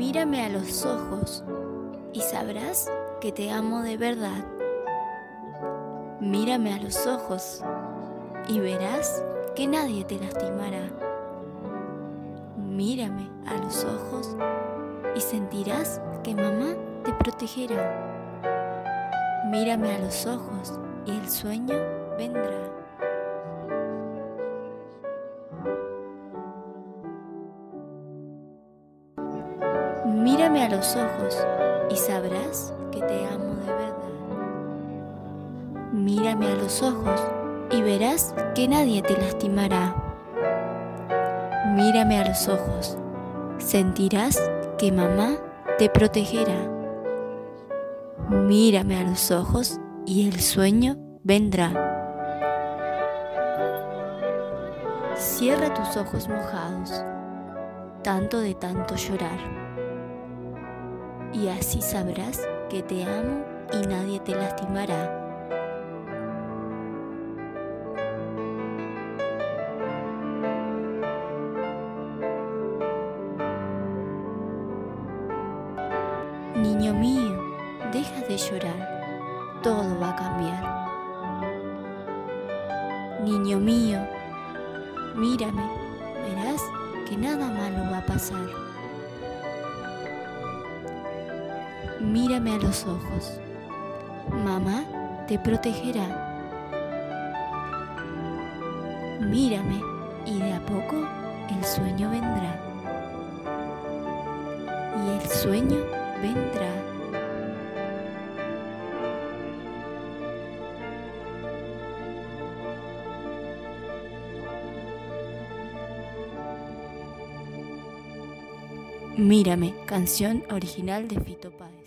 Mírame a los ojos y sabrás que te amo de verdad. Mírame a los ojos y verás que nadie te lastimará. Mírame a los ojos y sentirás que mamá te protegerá. Mírame a los ojos y el sueño vendrá. Mírame a los ojos y sabrás que te amo de verdad. Mírame a los ojos y verás que nadie te lastimará. Mírame a los ojos, sentirás que mamá te protegerá. Mírame a los ojos y el sueño vendrá. Cierra tus ojos mojados, tanto de tanto llorar. Y así sabrás que te amo y nadie te lastimará. Niño mío, deja de llorar, todo va a cambiar. Niño mío, mírame, verás que nada malo va a pasar. Mírame a los ojos, mamá te protegerá. Mírame y de a poco el sueño vendrá. Y el sueño vendrá. Mírame, canción original de Fito Páez.